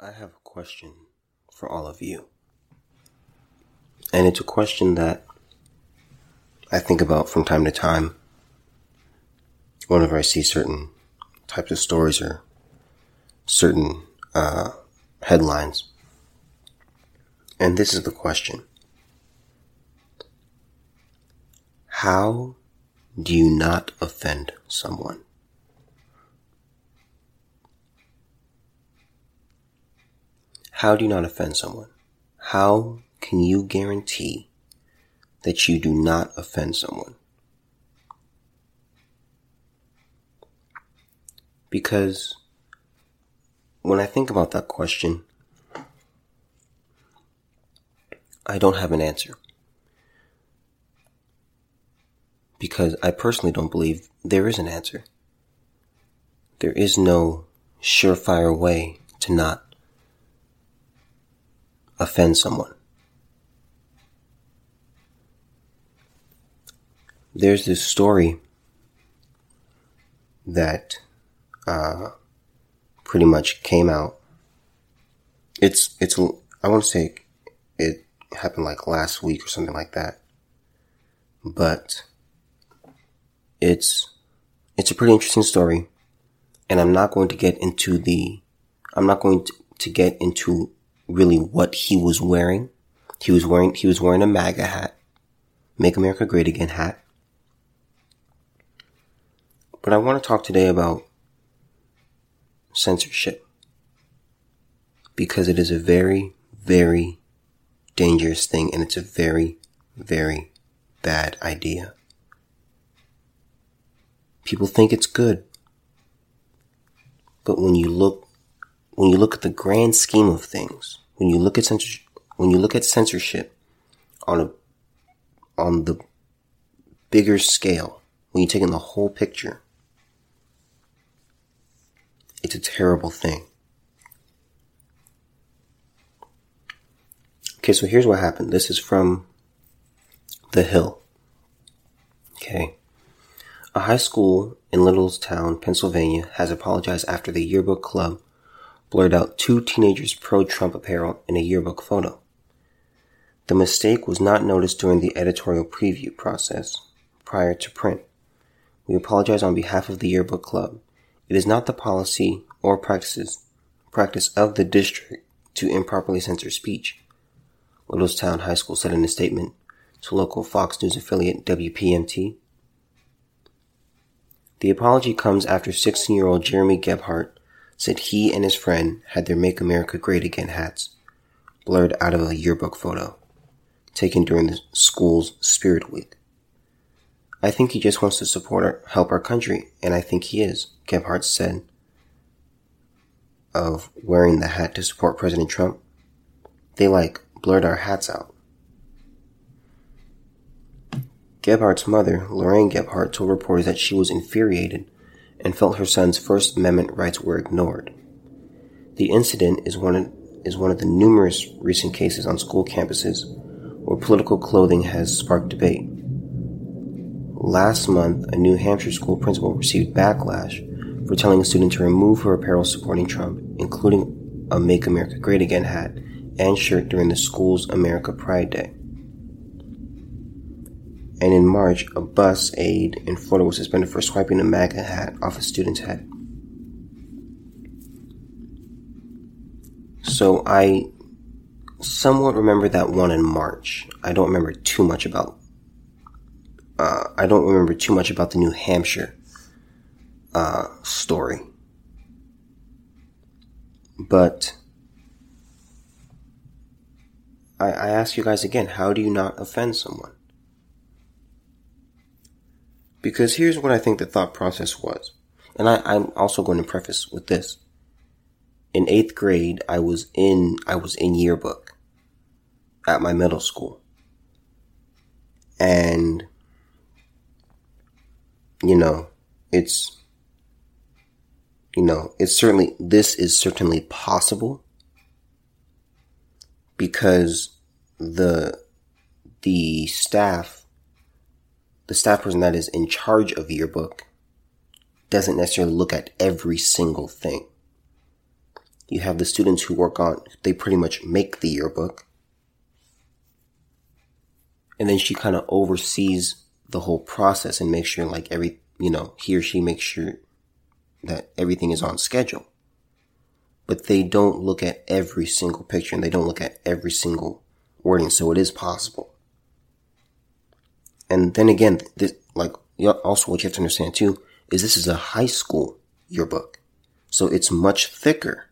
I have a question for all of you. And it's a question that I think about from time to time whenever I see certain types of stories or certain uh, headlines. And this is the question How do you not offend someone? How do you not offend someone? How can you guarantee that you do not offend someone? Because when I think about that question, I don't have an answer. Because I personally don't believe there is an answer. There is no surefire way to not offend someone. There's this story that uh, pretty much came out. It's it's I want to say it happened like last week or something like that, but it's it's a pretty interesting story, and I'm not going to get into the I'm not going to, to get into really what he was wearing. He was wearing, he was wearing a MAGA hat, Make America Great Again hat. But I want to talk today about censorship because it is a very, very dangerous thing and it's a very, very bad idea. People think it's good. But when you look when you look at the grand scheme of things, when you look at censorship, when you look at censorship on a on the bigger scale, when you take in the whole picture, it's a terrible thing. Okay, so here's what happened. This is from The Hill. Okay. A high school in Littlestown, Pennsylvania has apologized after the yearbook club blurred out two teenagers' pro-Trump apparel in a yearbook photo. The mistake was not noticed during the editorial preview process prior to print. We apologize on behalf of the yearbook club. It is not the policy or practices practice of the district to improperly censor speech. Littlestown High School said in a statement to local Fox News affiliate WPMT. The apology comes after 16 year old Jeremy Gebhardt said he and his friend had their Make America Great Again hats blurred out of a yearbook photo taken during the school's Spirit Week. I think he just wants to support our, help our country, and I think he is, Gebhardt said of wearing the hat to support President Trump. They like blurred our hats out. Gebhardt's mother, Lorraine Gebhardt, told reporters that she was infuriated and felt her son's First Amendment rights were ignored. The incident is one of, is one of the numerous recent cases on school campuses where political clothing has sparked debate. Last month, a New Hampshire school principal received backlash for telling a student to remove her apparel supporting Trump, including a Make America Great Again hat and shirt during the school's America Pride Day and in March, a bus aide in Florida was suspended for swiping a MAGA hat off a student's head. So I somewhat remember that one in March. I don't remember too much about. Uh, I don't remember too much about the New Hampshire uh, story, but I, I ask you guys again: How do you not offend someone? Because here's what I think the thought process was. And I, I'm also going to preface with this. In eighth grade, I was in, I was in yearbook at my middle school. And, you know, it's, you know, it's certainly, this is certainly possible because the, the staff the staff person that is in charge of the yearbook doesn't necessarily look at every single thing. You have the students who work on, they pretty much make the yearbook. And then she kind of oversees the whole process and makes sure like every, you know, he or she makes sure that everything is on schedule. But they don't look at every single picture and they don't look at every single wording. So it is possible. And then again, this, like, also what you have to understand too, is this is a high school yearbook. So it's much thicker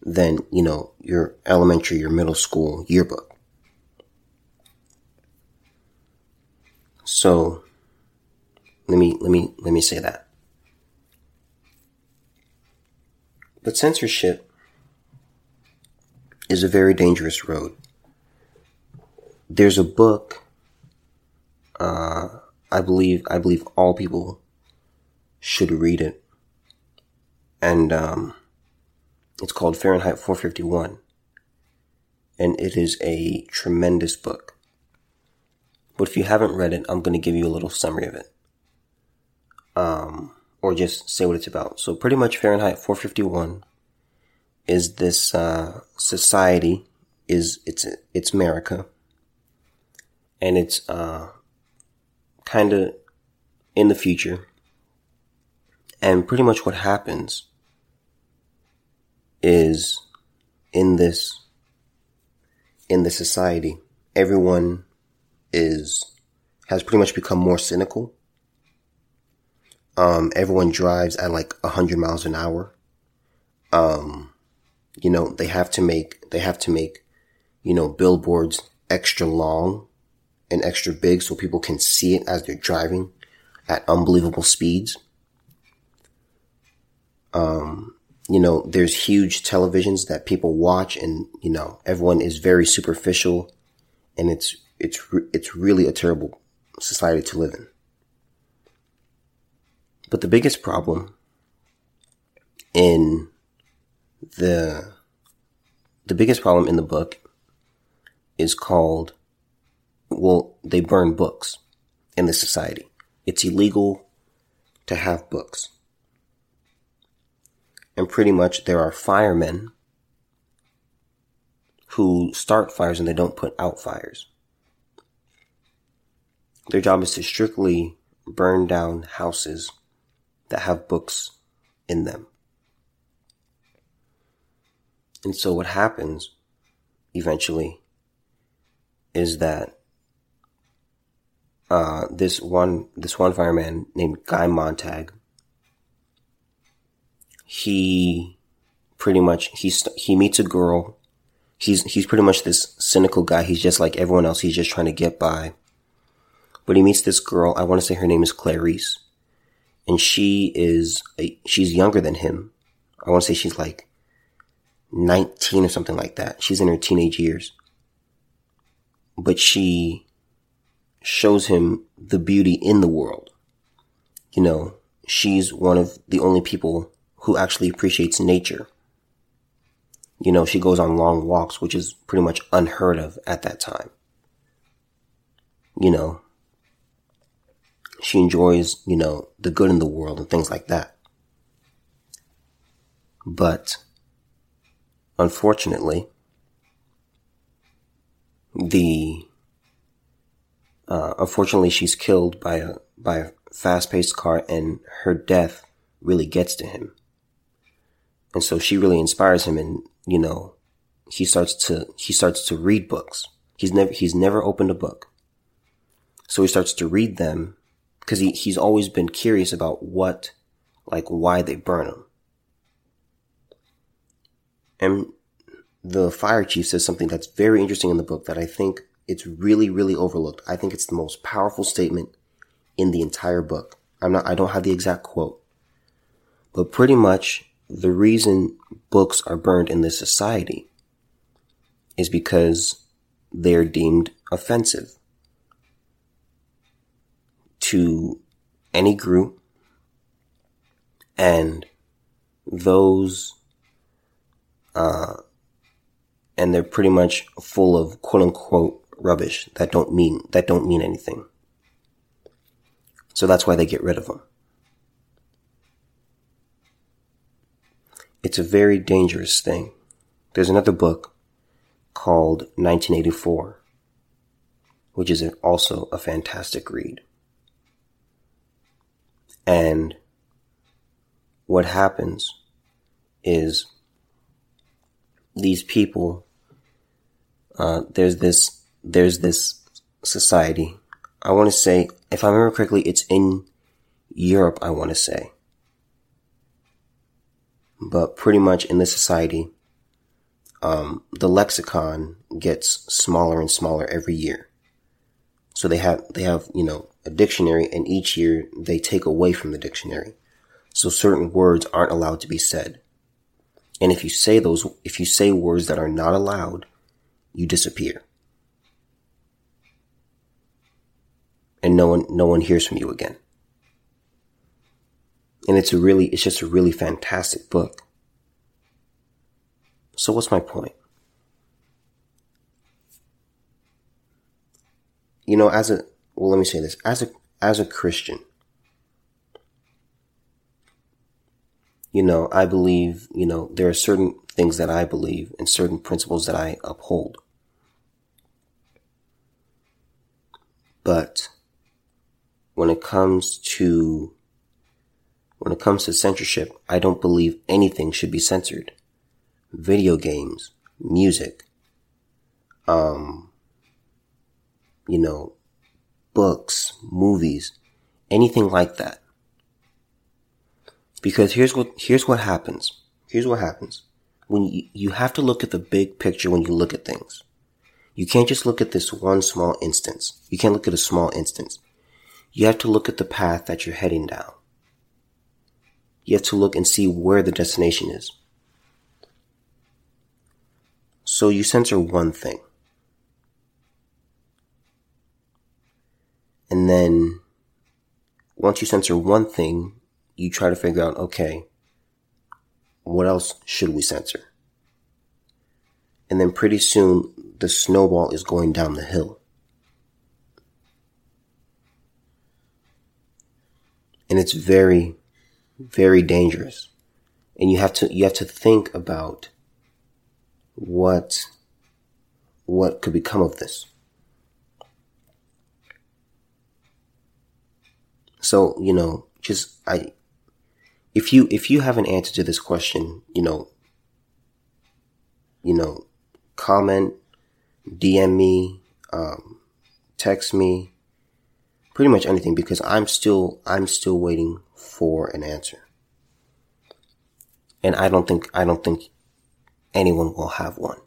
than, you know, your elementary, your middle school yearbook. So let me, let me, let me say that. But censorship is a very dangerous road. There's a book, uh, I believe, I believe all people should read it. And, um, it's called Fahrenheit 451. And it is a tremendous book. But if you haven't read it, I'm going to give you a little summary of it. Um, or just say what it's about. So pretty much Fahrenheit 451 is this, uh, society is, it's, it's America. And it's, uh, kind of in the future. And pretty much what happens is in this in this society, everyone is has pretty much become more cynical. Um, everyone drives at like a hundred miles an hour. Um, you know, they have to make they have to make, you know, billboards extra long and extra big so people can see it as they're driving at unbelievable speeds. Um, you know, there's huge televisions that people watch and, you know, everyone is very superficial and it's, it's, it's really a terrible society to live in. But the biggest problem in the, the biggest problem in the book is called, well, they burn books in the society. It's illegal to have books and pretty much there are firemen who start fires and they don't put out fires. Their job is to strictly burn down houses that have books in them. And so what happens eventually is that uh, this one this one fireman named Guy Montag he pretty much he's he meets a girl. He's he's pretty much this cynical guy. He's just like everyone else. He's just trying to get by. But he meets this girl. I want to say her name is Clarisse, and she is a, she's younger than him. I want to say she's like nineteen or something like that. She's in her teenage years, but she shows him the beauty in the world. You know, she's one of the only people who actually appreciates nature. You know, she goes on long walks, which is pretty much unheard of at that time. You know, she enjoys, you know, the good in the world and things like that. But unfortunately, the uh, unfortunately she's killed by a by a fast-paced car and her death really gets to him and so she really inspires him and, you know, he starts to, he starts to read books. He's never, he's never opened a book. So he starts to read them because he, he's always been curious about what, like why they burn them. And the fire chief says something that's very interesting in the book that I think it's really, really overlooked. I think it's the most powerful statement in the entire book. I'm not, I don't have the exact quote, but pretty much the reason books are burned in this society is because they're deemed offensive to any group and those uh, and they're pretty much full of quote unquote rubbish that don't mean that don't mean anything so that's why they get rid of them it's a very dangerous thing. There's another book called 1984, which is also a fantastic read. And what happens is these people, uh, there's this, there's this society. I want to say, if I remember correctly, it's in Europe, I want to say. But pretty much in this society, um, the lexicon gets smaller and smaller every year. So they have, they have, you know, a dictionary and each year they take away from the dictionary. So certain words aren't allowed to be said. And if you say those, if you say words that are not allowed, you disappear. And no one, no one hears from you again. And it's a really, it's just a really fantastic book. So what's my point? You know, as a, well, let me say this. As a, as a Christian, you know, I believe, you know, there are certain things that I believe and certain principles that I uphold. But when it comes to when it comes to censorship, I don't believe anything should be censored. Video games, music, um, you know, books, movies, anything like that. Because here's what, here's what happens. Here's what happens. When you, you have to look at the big picture when you look at things. You can't just look at this one small instance. You can't look at a small instance. You have to look at the path that you're heading down. You have to look and see where the destination is. So you censor one thing. And then once you censor one thing, you try to figure out, okay, what else should we censor? And then pretty soon the snowball is going down the hill. And it's very, very dangerous. And you have to, you have to think about what, what could become of this. So, you know, just, I, if you, if you have an answer to this question, you know, you know, comment, DM me, um, text me, pretty much anything because I'm still, I'm still waiting for an answer. And I don't think, I don't think anyone will have one.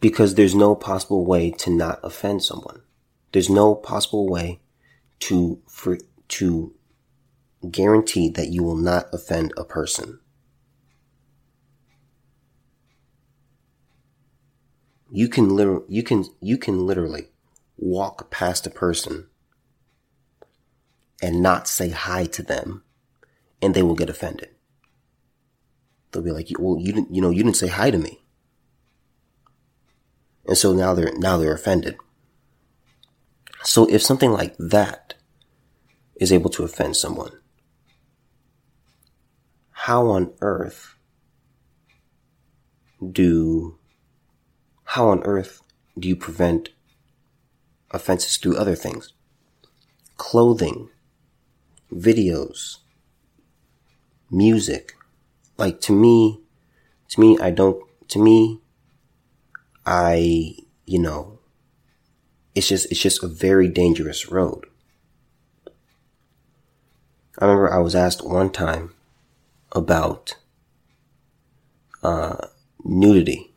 Because there's no possible way to not offend someone. There's no possible way to, for, to guarantee that you will not offend a person. You can literally, you can, you can literally walk past a person and not say hi to them and they will get offended. They'll be like, well, you didn't, you know, you didn't say hi to me. And so now they're, now they're offended. So if something like that is able to offend someone, how on earth do, how on earth do you prevent offenses through other things. Clothing, videos, music. Like to me, to me, I don't, to me, I, you know, it's just, it's just a very dangerous road. I remember I was asked one time about, uh, nudity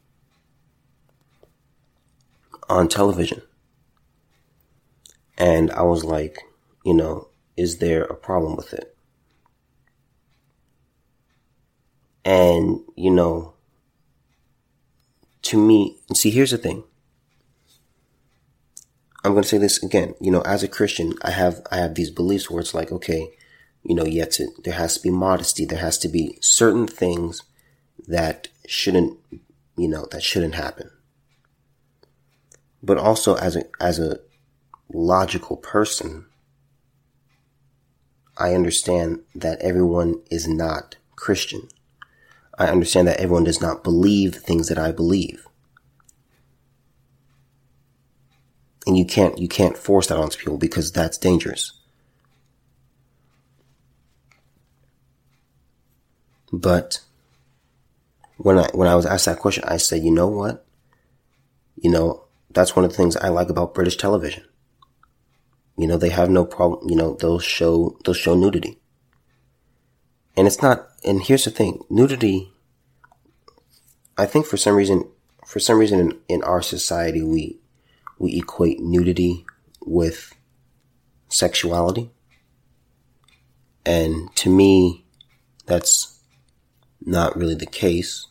on television. And I was like, you know, is there a problem with it? And, you know, to me, see, here's the thing. I'm going to say this again. You know, as a Christian, I have, I have these beliefs where it's like, okay, you know, yet to, there has to be modesty. There has to be certain things that shouldn't, you know, that shouldn't happen. But also as a, as a logical person, I understand that everyone is not Christian. I understand that everyone does not believe the things that I believe. And you can't, you can't force that onto people because that's dangerous. But when I, when I was asked that question, I said, you know what? You know, that's one of the things I like about British television. You know, they have no problem, you know, they'll show, they'll show nudity. And it's not, and here's the thing, nudity, I think for some reason, for some reason in, in our society, we, we equate nudity with sexuality. And to me, that's not really the case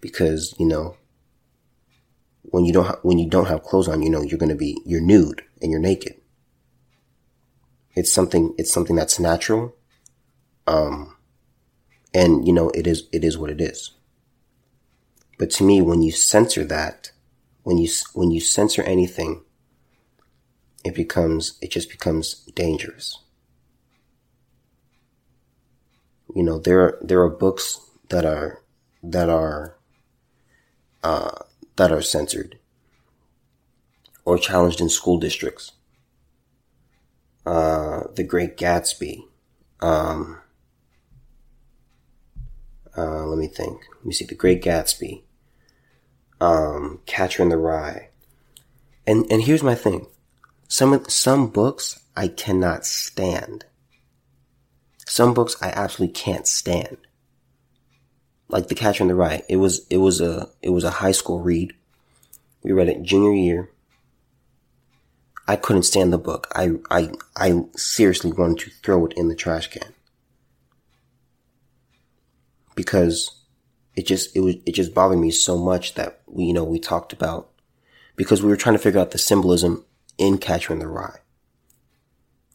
because, you know, when you don't ha- when you don't have clothes on, you know, you're going to be you're nude and you're naked. It's something it's something that's natural um, and you know, it is, it is what it is. But to me, when you censor that, when you, when you censor anything, it becomes, it just becomes dangerous. You know, there are, there are books that are, that are, uh, that are censored or challenged in school districts. Uh, The Great Gatsby, um, uh, let me think. Let me see. The Great Gatsby. Um, Catcher in the Rye. And, and here's my thing. Some, some books I cannot stand. Some books I absolutely can't stand. Like The Catcher in the Rye. It was, it was a, it was a high school read. We read it junior year. I couldn't stand the book. I, I, I seriously wanted to throw it in the trash can because it just it was it just bothered me so much that we you know we talked about because we were trying to figure out the symbolism in Catcher in the Rye.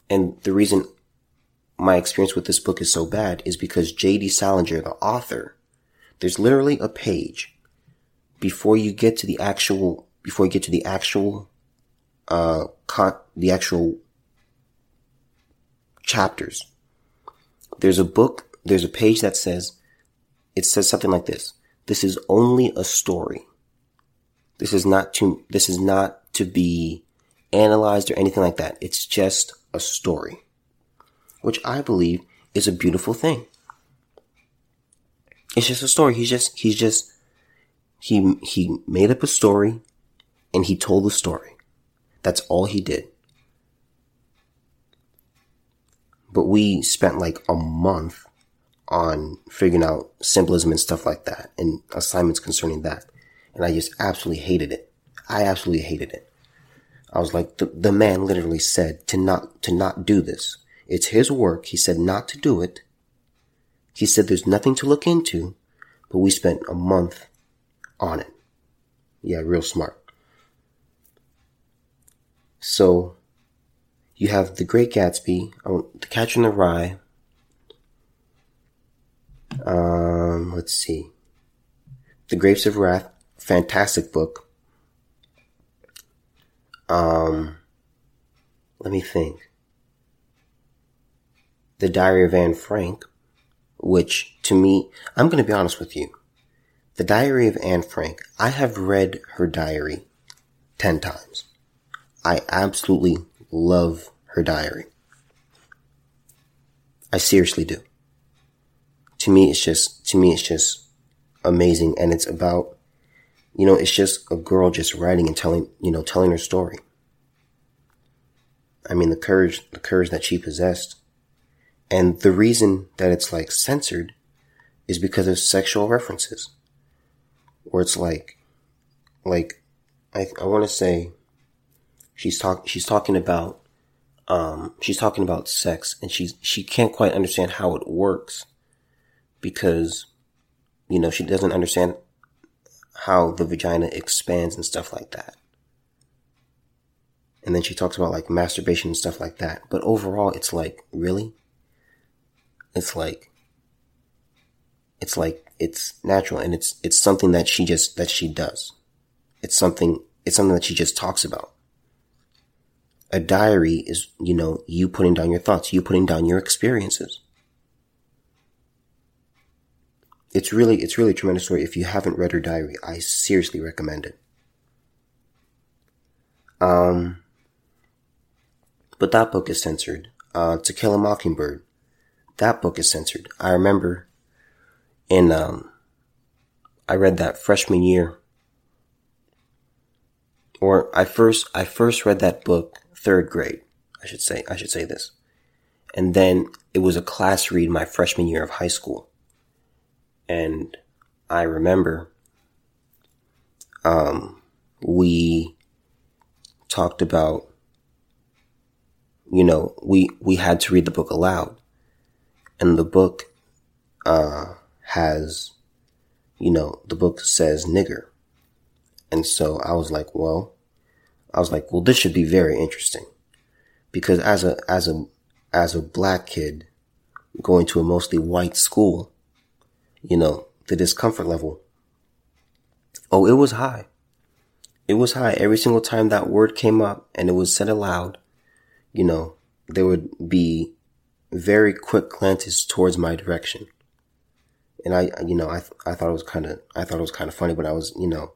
And the reason my experience with this book is so bad is because J.D. Salinger, the author, there's literally a page before you get to the actual before you get to the actual uh the actual chapters. There's a book, there's a page that says it says something like this. This is only a story. This is not to, this is not to be analyzed or anything like that. It's just a story, which I believe is a beautiful thing. It's just a story. He's just, he's just, he, he made up a story and he told the story. That's all he did. But we spent like a month on figuring out symbolism and stuff like that and assignments concerning that. And I just absolutely hated it. I absolutely hated it. I was like, the, the man literally said to not, to not do this. It's his work. He said not to do it. He said there's nothing to look into, but we spent a month on it. Yeah, real smart. So you have The Great Gatsby, oh, The Catcher in the Rye, um, let's see. The Grapes of Wrath, fantastic book. Um, let me think. The Diary of Anne Frank, which to me, I'm going to be honest with you. The Diary of Anne Frank, I have read her diary 10 times. I absolutely love her diary. I seriously do to me, it's just, to me, it's just amazing. And it's about, you know, it's just a girl just writing and telling, you know, telling her story. I mean, the courage, the courage that she possessed. And the reason that it's like censored is because of sexual references. Where it's like, like, I, I want to say she's talk, she's talking about, um, she's talking about sex and she's, she can't quite understand how it works because, you know, she doesn't understand how the vagina expands and stuff like that. And then she talks about like masturbation and stuff like that. But overall, it's like, really? It's like, it's like, it's natural and it's, it's something that she just, that she does. It's something, it's something that she just talks about. A diary is, you know, you putting down your thoughts, you putting down your experiences. it's really, it's really a tremendous story. If you haven't read her diary, I seriously recommend it. Um, but that book is censored. Uh, To Kill a Mockingbird. That book is censored. I remember in, um, I read that freshman year. Or I first, I first read that book third grade. I should say, I should say this. And then it was a class read my freshman year of high school. And I remember, um, we talked about, you know, we, we had to read the book aloud. And the book, uh, has, you know, the book says nigger. And so I was like, well, I was like, well, this should be very interesting because as a, as a, as a black kid going to a mostly white school, you know, the discomfort level. Oh, it was high. It was high every single time that word came up and it was said aloud. You know, there would be very quick glances towards my direction. And I, you know, I, I thought it was kind of, I thought it was kind of funny, but I was, you know,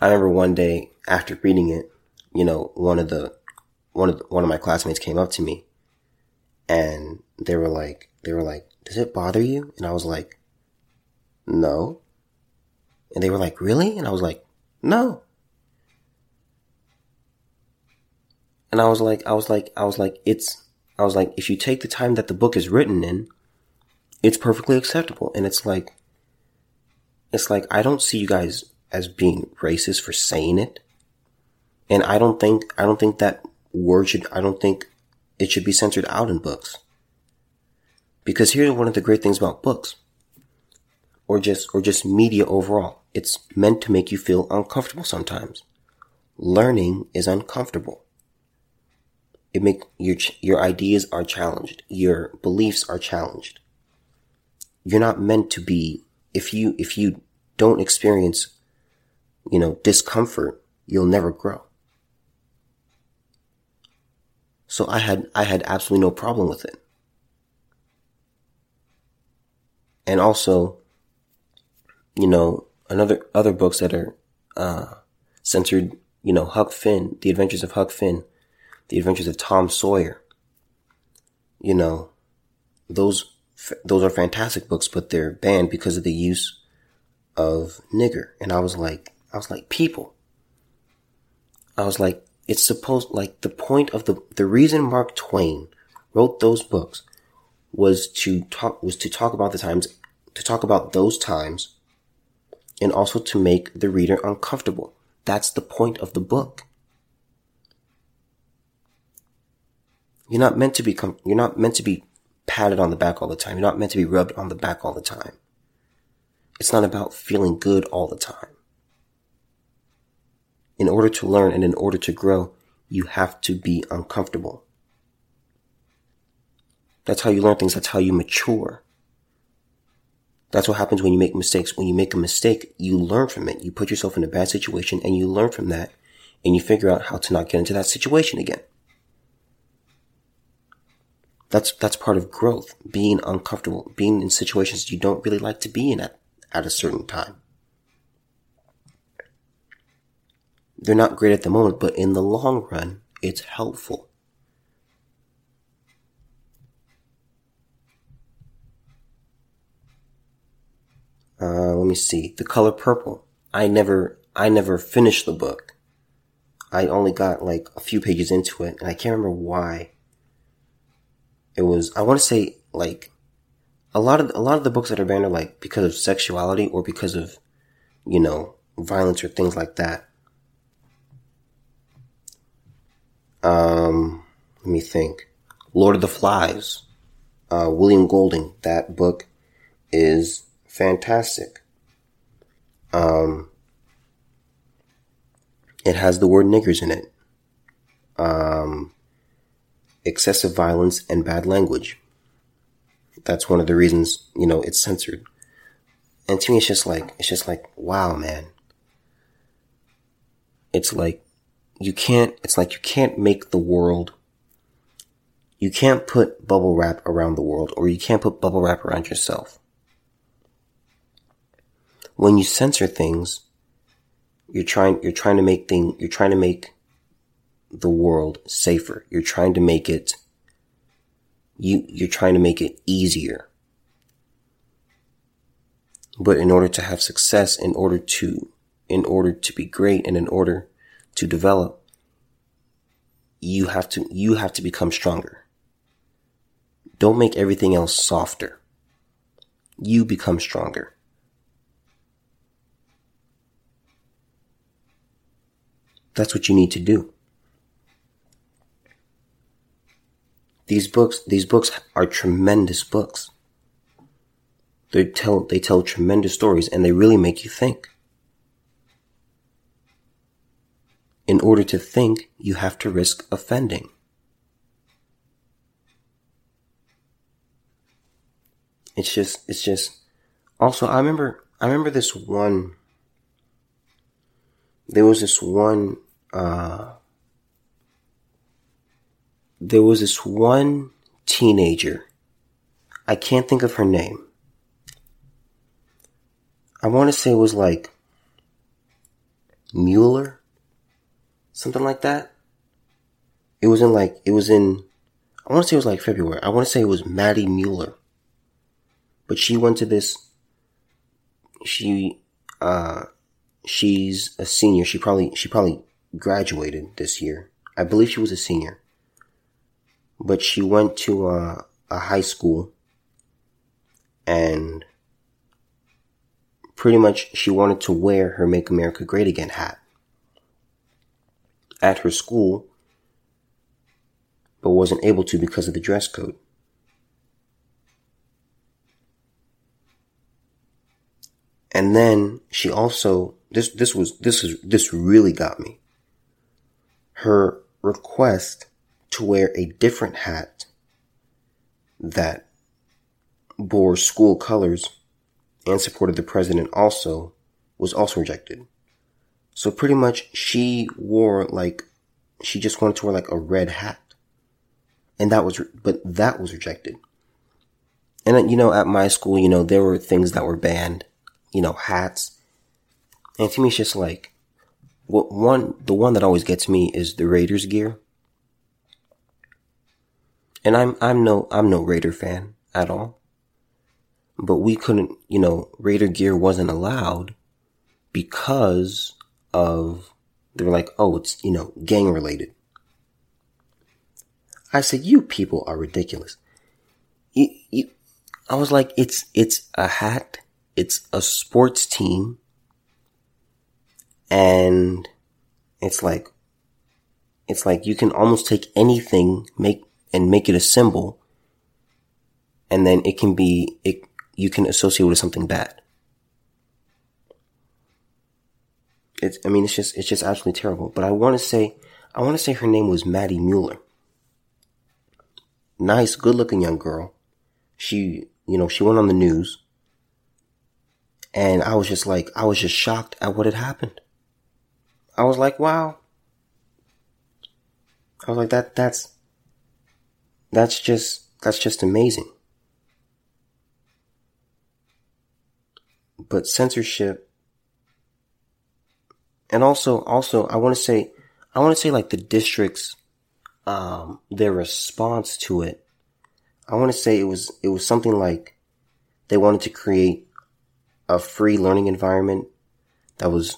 I remember one day after reading it, you know, one of the, one of, the, one of my classmates came up to me and they were like, they were like, does it bother you? And I was like, no. And they were like, really? And I was like, no. And I was like, I was like, I was like, it's, I was like, if you take the time that the book is written in, it's perfectly acceptable. And it's like, it's like, I don't see you guys as being racist for saying it. And I don't think, I don't think that word should, I don't think it should be censored out in books. Because here's one of the great things about books. Or just, or just media overall. It's meant to make you feel uncomfortable sometimes. Learning is uncomfortable. It make your, your ideas are challenged. Your beliefs are challenged. You're not meant to be, if you, if you don't experience, you know, discomfort, you'll never grow. So I had, I had absolutely no problem with it. And also, you know, another, other books that are, uh, censored, you know, Huck Finn, The Adventures of Huck Finn, The Adventures of Tom Sawyer. You know, those, those are fantastic books, but they're banned because of the use of nigger. And I was like, I was like, people. I was like, it's supposed, like, the point of the, the reason Mark Twain wrote those books was to talk, was to talk about the times, to talk about those times and also to make the reader uncomfortable. That's the point of the book. You're not meant to be, com- you're not meant to be patted on the back all the time. You're not meant to be rubbed on the back all the time. It's not about feeling good all the time in order to learn and in order to grow, you have to be uncomfortable. That's how you learn things. That's how you mature. That's what happens when you make mistakes. When you make a mistake, you learn from it. You put yourself in a bad situation and you learn from that and you figure out how to not get into that situation again. That's, that's part of growth. Being uncomfortable. Being in situations you don't really like to be in at, at a certain time. They're not great at the moment, but in the long run, it's helpful. Uh, let me see. The color purple. I never, I never finished the book. I only got like a few pages into it, and I can't remember why. It was, I want to say like, a lot of, a lot of the books that are banned are like because of sexuality or because of, you know, violence or things like that. Um, let me think. Lord of the Flies, uh, William Golding. That book is fantastic. Um, it has the word niggers in it. Um, excessive violence and bad language. That's one of the reasons, you know, it's censored. And to me, it's just like, it's just like, wow, man. It's like, you can't, it's like you can't make the world, you can't put bubble wrap around the world or you can't put bubble wrap around yourself. when you censor things, you're trying, you're trying to make thing, you're trying to make the world safer. You're trying to make it, you, you're trying to make it easier. But in order to have success, in order to, in order to be great and in order to develop, you have to, you have to become stronger. Don't make everything else softer. You become stronger. That's what you need to do. These books, these books are tremendous books. They tell, they tell tremendous stories and they really make you think. In order to think, you have to risk offending. It's just, it's just, also, I remember, I remember this one, there was this one uh, there was this one teenager. I can't think of her name. I want to say it was like Mueller, something like that. It was in like, it was in, I want to say it was like February. I want to say it was Maddie Mueller. But she went to this, she, uh, she's a senior. She probably, she probably graduated this year. I believe she was a senior. But she went to a, a high school and pretty much she wanted to wear her Make America Great Again hat at her school, but wasn't able to because of the dress code. And then she also this this was this is this really got me her request to wear a different hat that bore school colors and supported the president also was also rejected. So pretty much she wore like, she just wanted to wear like a red hat. And that was, but that was rejected. And you know, at my school, you know, there were things that were banned, you know, hats. And to me, it's just like, what one, the one that always gets me is the Raiders gear. And I'm, I'm no, I'm no Raider fan at all. But we couldn't, you know, Raider gear wasn't allowed because of, they were like, oh, it's, you know, gang related. I said, you people are ridiculous. You, you, I was like, it's, it's a hat. It's a sports team and it's like, it's like you can almost take anything, make, and make it a symbol, and then it can be, it, you can associate with something bad. It's, I mean, it's just, it's just absolutely terrible. But I want to say, I want to say her name was Maddie Mueller. Nice, good looking young girl. She, you know, she went on the news. And I was just like, I was just shocked at what had happened. I was like, wow. I was like, that, that's, that's just, that's just amazing. But censorship, and also, also, I want to say, I want to say like the districts, um, their response to it. I want to say it was, it was something like they wanted to create a free learning environment that was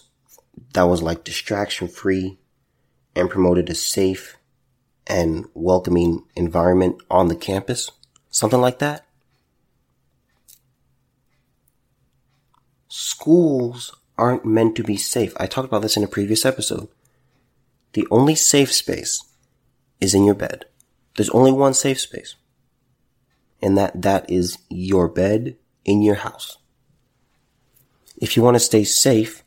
that was like distraction free and promoted a safe and welcoming environment on the campus. Something like that. Schools aren't meant to be safe. I talked about this in a previous episode. The only safe space is in your bed. There's only one safe space. And that, that is your bed in your house. If you want to stay safe,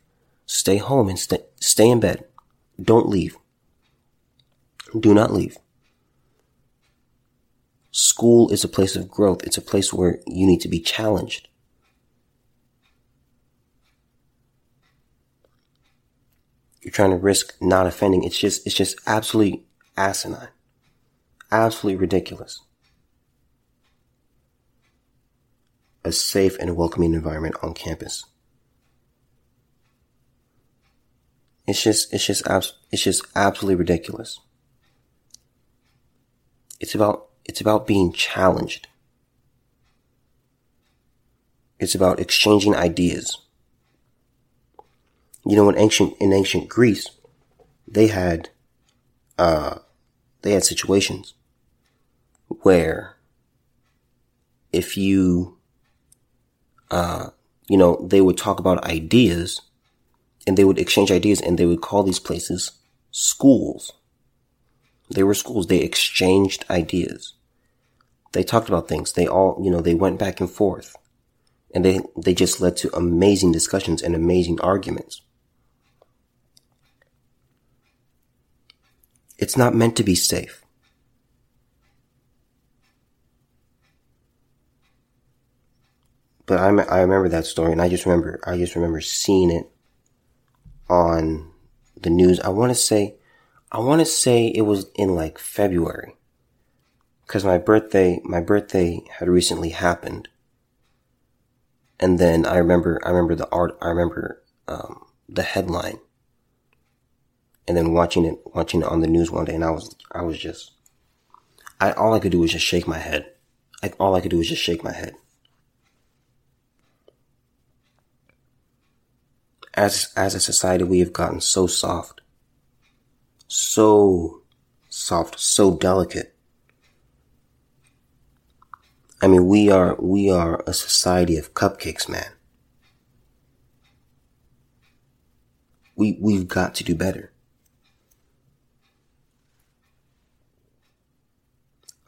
Stay home and stay, stay in bed. Don't leave. Do not leave. School is a place of growth. It's a place where you need to be challenged. You're trying to risk not offending. It's just, it's just absolutely asinine. Absolutely ridiculous. A safe and welcoming environment on campus. It's just, it's just, abs- it's just absolutely ridiculous. It's about, it's about being challenged. It's about exchanging ideas. You know, in ancient, in ancient Greece, they had, uh, they had situations where if you, uh, you know, they would talk about ideas and they would exchange ideas and they would call these places schools. They were schools. They exchanged ideas. They talked about things. They all, you know, they went back and forth and they, they just led to amazing discussions and amazing arguments. It's not meant to be safe. But I, I remember that story and I just remember, I just remember seeing it on the news. I want to say, I want to say it was in like February because my birthday, my birthday had recently happened. And then I remember, I remember the art, I remember, um, the headline and then watching it, watching it on the news one day. And I was, I was just, I, all I could do was just shake my head. All I could do was just shake my head. as as a society we have gotten so soft so soft so delicate i mean we are we are a society of cupcakes man we we've got to do better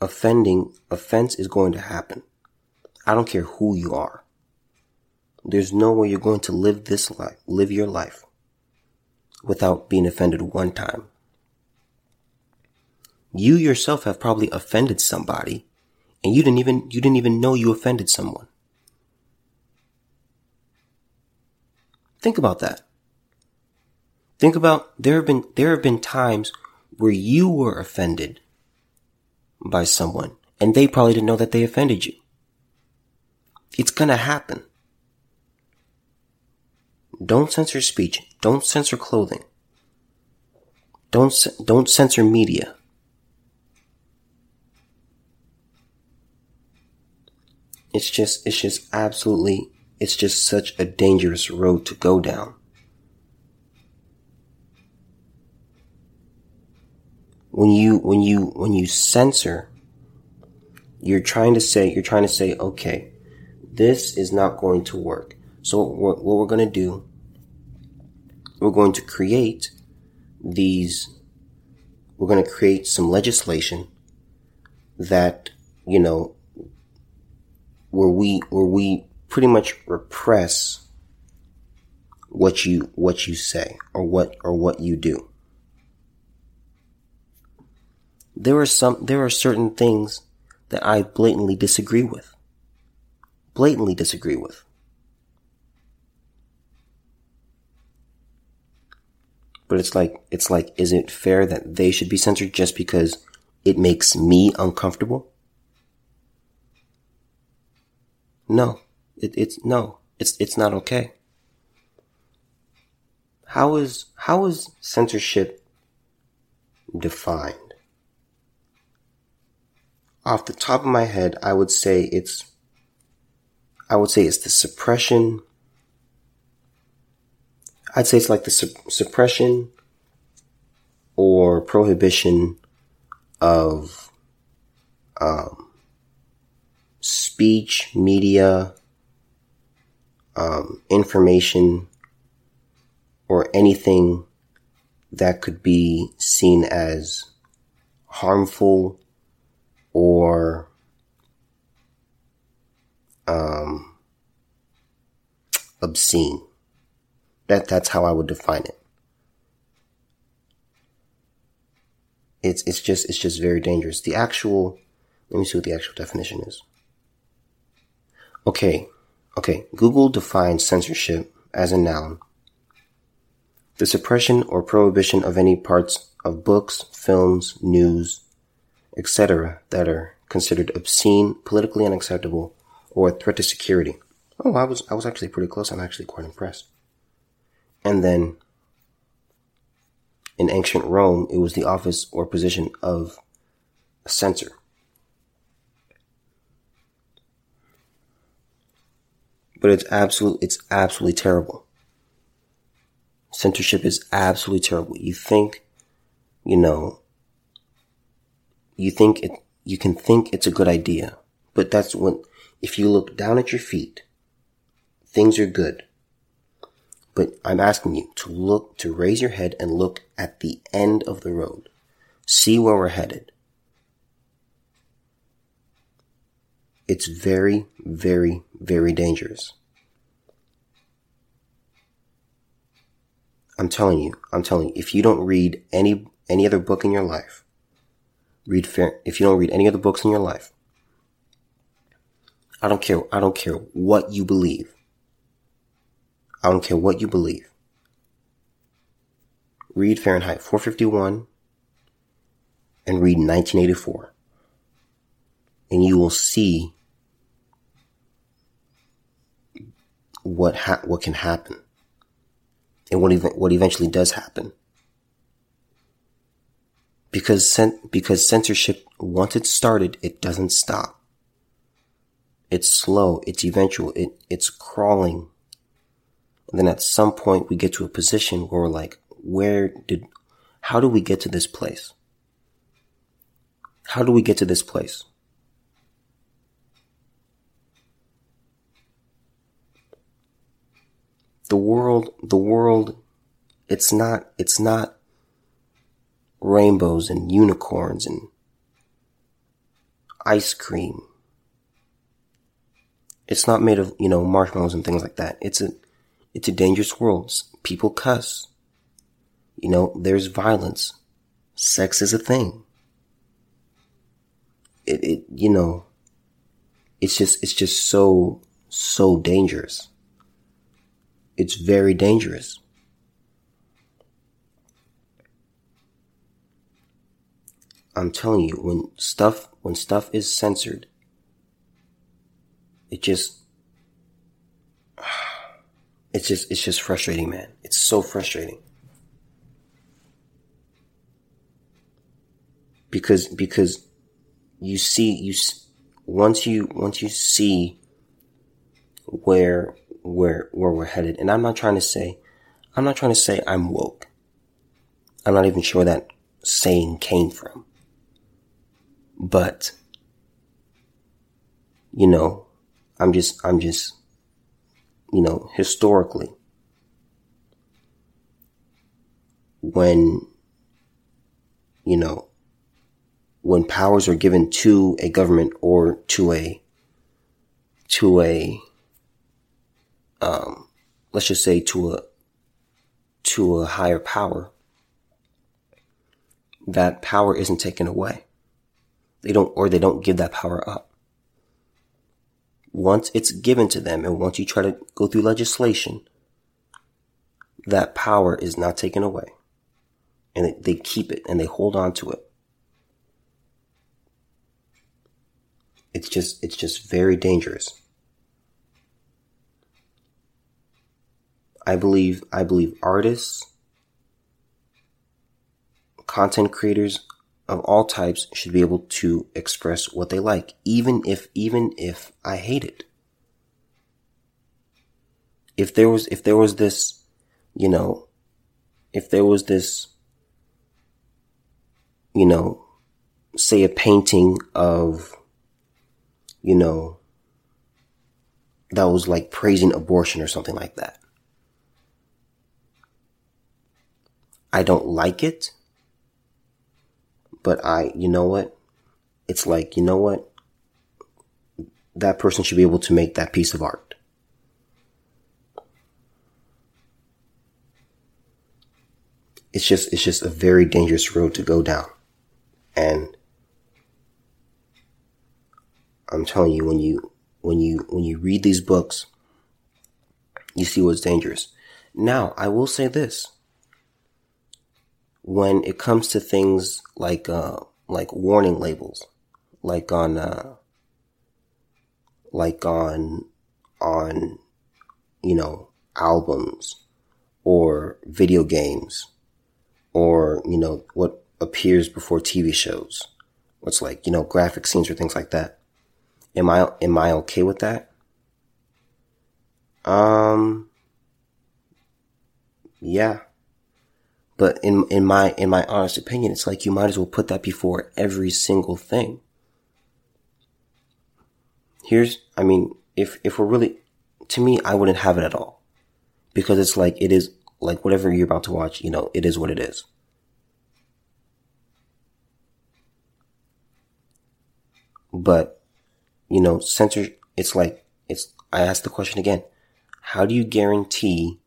offending offense is going to happen i don't care who you are there's no way you're going to live this life, live your life without being offended one time. You yourself have probably offended somebody and you didn't even, you didn't even know you offended someone. Think about that. Think about there have been, there have been times where you were offended by someone and they probably didn't know that they offended you. It's gonna happen. Don't censor speech. Don't censor clothing. Don't, don't censor media. It's just, it's just absolutely, it's just such a dangerous road to go down. When you, when you, when you censor, you're trying to say, you're trying to say, okay, this is not going to work. So what, what we're going to do, we're going to create these, we're going to create some legislation that, you know, where we, where we pretty much repress what you, what you say or what, or what you do. There are some, there are certain things that I blatantly disagree with. Blatantly disagree with. But it's like, it's like, is it fair that they should be censored just because it makes me uncomfortable? No, it, it's, no, it's, it's not okay. How is, how is censorship defined? Off the top of my head, I would say it's, I would say it's the suppression. I'd say it's like the su- suppression or prohibition of um, speech, media, um, information, or anything that could be seen as harmful or um, obscene. That, that's how I would define it. It's, it's just, it's just very dangerous. The actual, let me see what the actual definition is. Okay. Okay. Google defines censorship as a noun. The suppression or prohibition of any parts of books, films, news, etc. that are considered obscene, politically unacceptable, or a threat to security. Oh, I was, I was actually pretty close. I'm actually quite impressed. And then in ancient Rome, it was the office or position of a censor. But it's absolute, it's absolutely terrible. Censorship is absolutely terrible. You think, you know, you think it, you can think it's a good idea, but that's when, if you look down at your feet, things are good. But I'm asking you to look, to raise your head and look at the end of the road. See where we're headed. It's very, very, very dangerous. I'm telling you, I'm telling you, if you don't read any, any other book in your life, read if you don't read any other books in your life, I don't care, I don't care what you believe. I don't care what you believe. Read Fahrenheit 451 and read 1984. And you will see what ha- what can happen and what ev- what eventually does happen. Because because censorship once it started, it doesn't stop. It's slow, it's eventual, it, it's crawling and then at some point we get to a position where we're like, where did, how do we get to this place? How do we get to this place? The world, the world, it's not, it's not rainbows and unicorns and ice cream. It's not made of, you know, marshmallows and things like that. It's a, it's a dangerous world. People cuss. You know, there's violence. Sex is a thing. It, it, you know, it's just, it's just so, so dangerous. It's very dangerous. I'm telling you, when stuff, when stuff is censored, it just, it's just, it's just frustrating, man. It's so frustrating. Because, because you see, you, once you, once you see where, where, where we're headed, and I'm not trying to say, I'm not trying to say I'm woke. I'm not even sure that saying came from. But, you know, I'm just, I'm just you know, historically, when, you know, when powers are given to a government or to a, to a, um, let's just say to a, to a higher power, that power isn't taken away. They don't, or they don't give that power up once it's given to them and once you try to go through legislation, that power is not taken away. And they keep it and they hold on to it. It's just, it's just very dangerous. I believe, I believe artists, content creators of all types should be able to express what they like, even if, even if I hate it. If there was, if there was this, you know, if there was this, you know, say a painting of, you know, that was like praising abortion or something like that. I don't like it but I, you know what? It's like, you know what? That person should be able to make that piece of art. It's just, it's just a very dangerous road to go down. And I'm telling you, when you, when you, when you read these books, you see what's dangerous. Now, I will say this when it comes to things like uh like warning labels, like on uh like on on you know albums or video games or, you know, what appears before TV shows. What's like, you know, graphic scenes or things like that. Am I, am I okay with that? Um, yeah. But in, in my, in my honest opinion, it's like you might as well put that before every single thing. Here's, I mean, if, if we're really, to me, I wouldn't have it at all. Because it's like, it is, like whatever you're about to watch, you know, it is what it is. But, you know, censor, it's like, it's, I ask the question again. How do you guarantee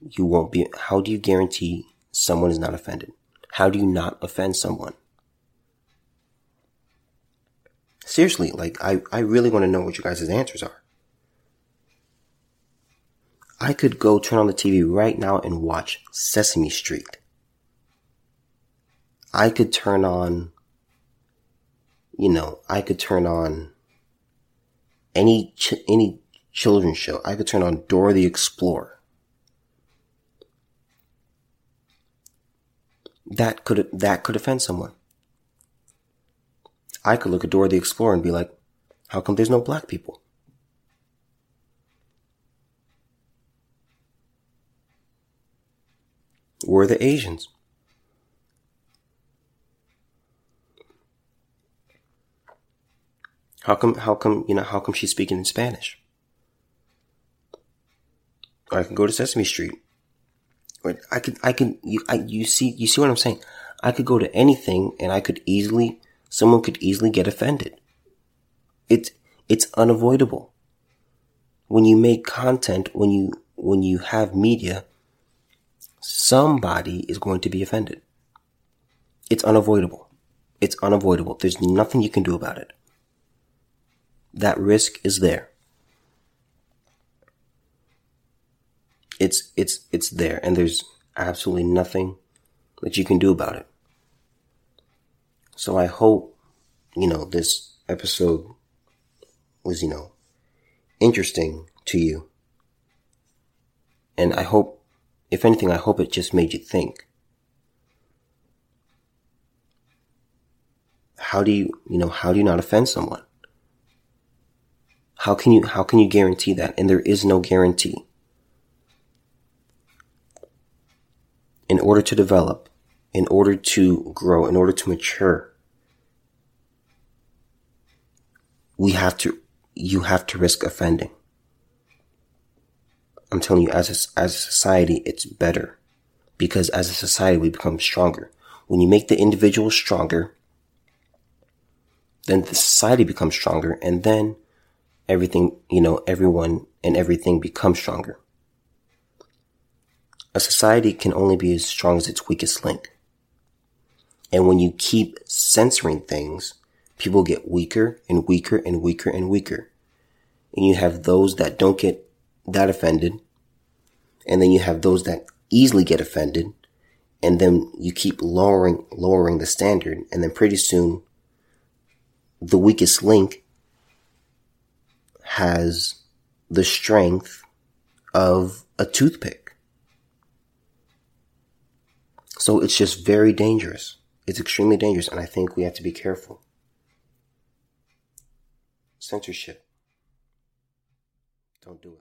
you won't be, how do you guarantee someone is not offended? How do you not offend someone? Seriously, like, I, I really want to know what you guys' answers are. I could go turn on the TV right now and watch Sesame Street. I could turn on, you know, I could turn on any, ch- any children's show. I could turn on Dora the Explorer. That could, that could offend someone. I could look at Dora the Explorer and be like, how come there's no black people? Where were the Asians. How come, how come, you know, how come she's speaking in Spanish? Or I can go to Sesame Street. Or I could, I could, you, I, you see, you see what I'm saying? I could go to anything and I could easily, someone could easily get offended. It's, it's unavoidable. When you make content, when you, when you have media, somebody is going to be offended. It's unavoidable. It's unavoidable. There's nothing you can do about it. That risk is there. It's, it's, it's there and there's absolutely nothing that you can do about it. So I hope, you know, this episode was, you know, interesting to you. And I hope if anything, I hope it just made you think. How do you, you know, how do you not offend someone? How can you, how can you guarantee that? And there is no guarantee. In order to develop, in order to grow, in order to mature, we have to, you have to risk offending. I'm telling you, as a, as a society, it's better because as a society, we become stronger. When you make the individual stronger, then the society becomes stronger and then everything, you know, everyone and everything becomes stronger. A society can only be as strong as its weakest link. And when you keep censoring things, people get weaker and weaker and weaker and weaker. And you have those that don't get that offended. And then you have those that easily get offended. And then you keep lowering, lowering the standard. And then pretty soon the weakest link has the strength of a toothpick. So it's just very dangerous. It's extremely dangerous. And I think we have to be careful. Censorship. Don't do it.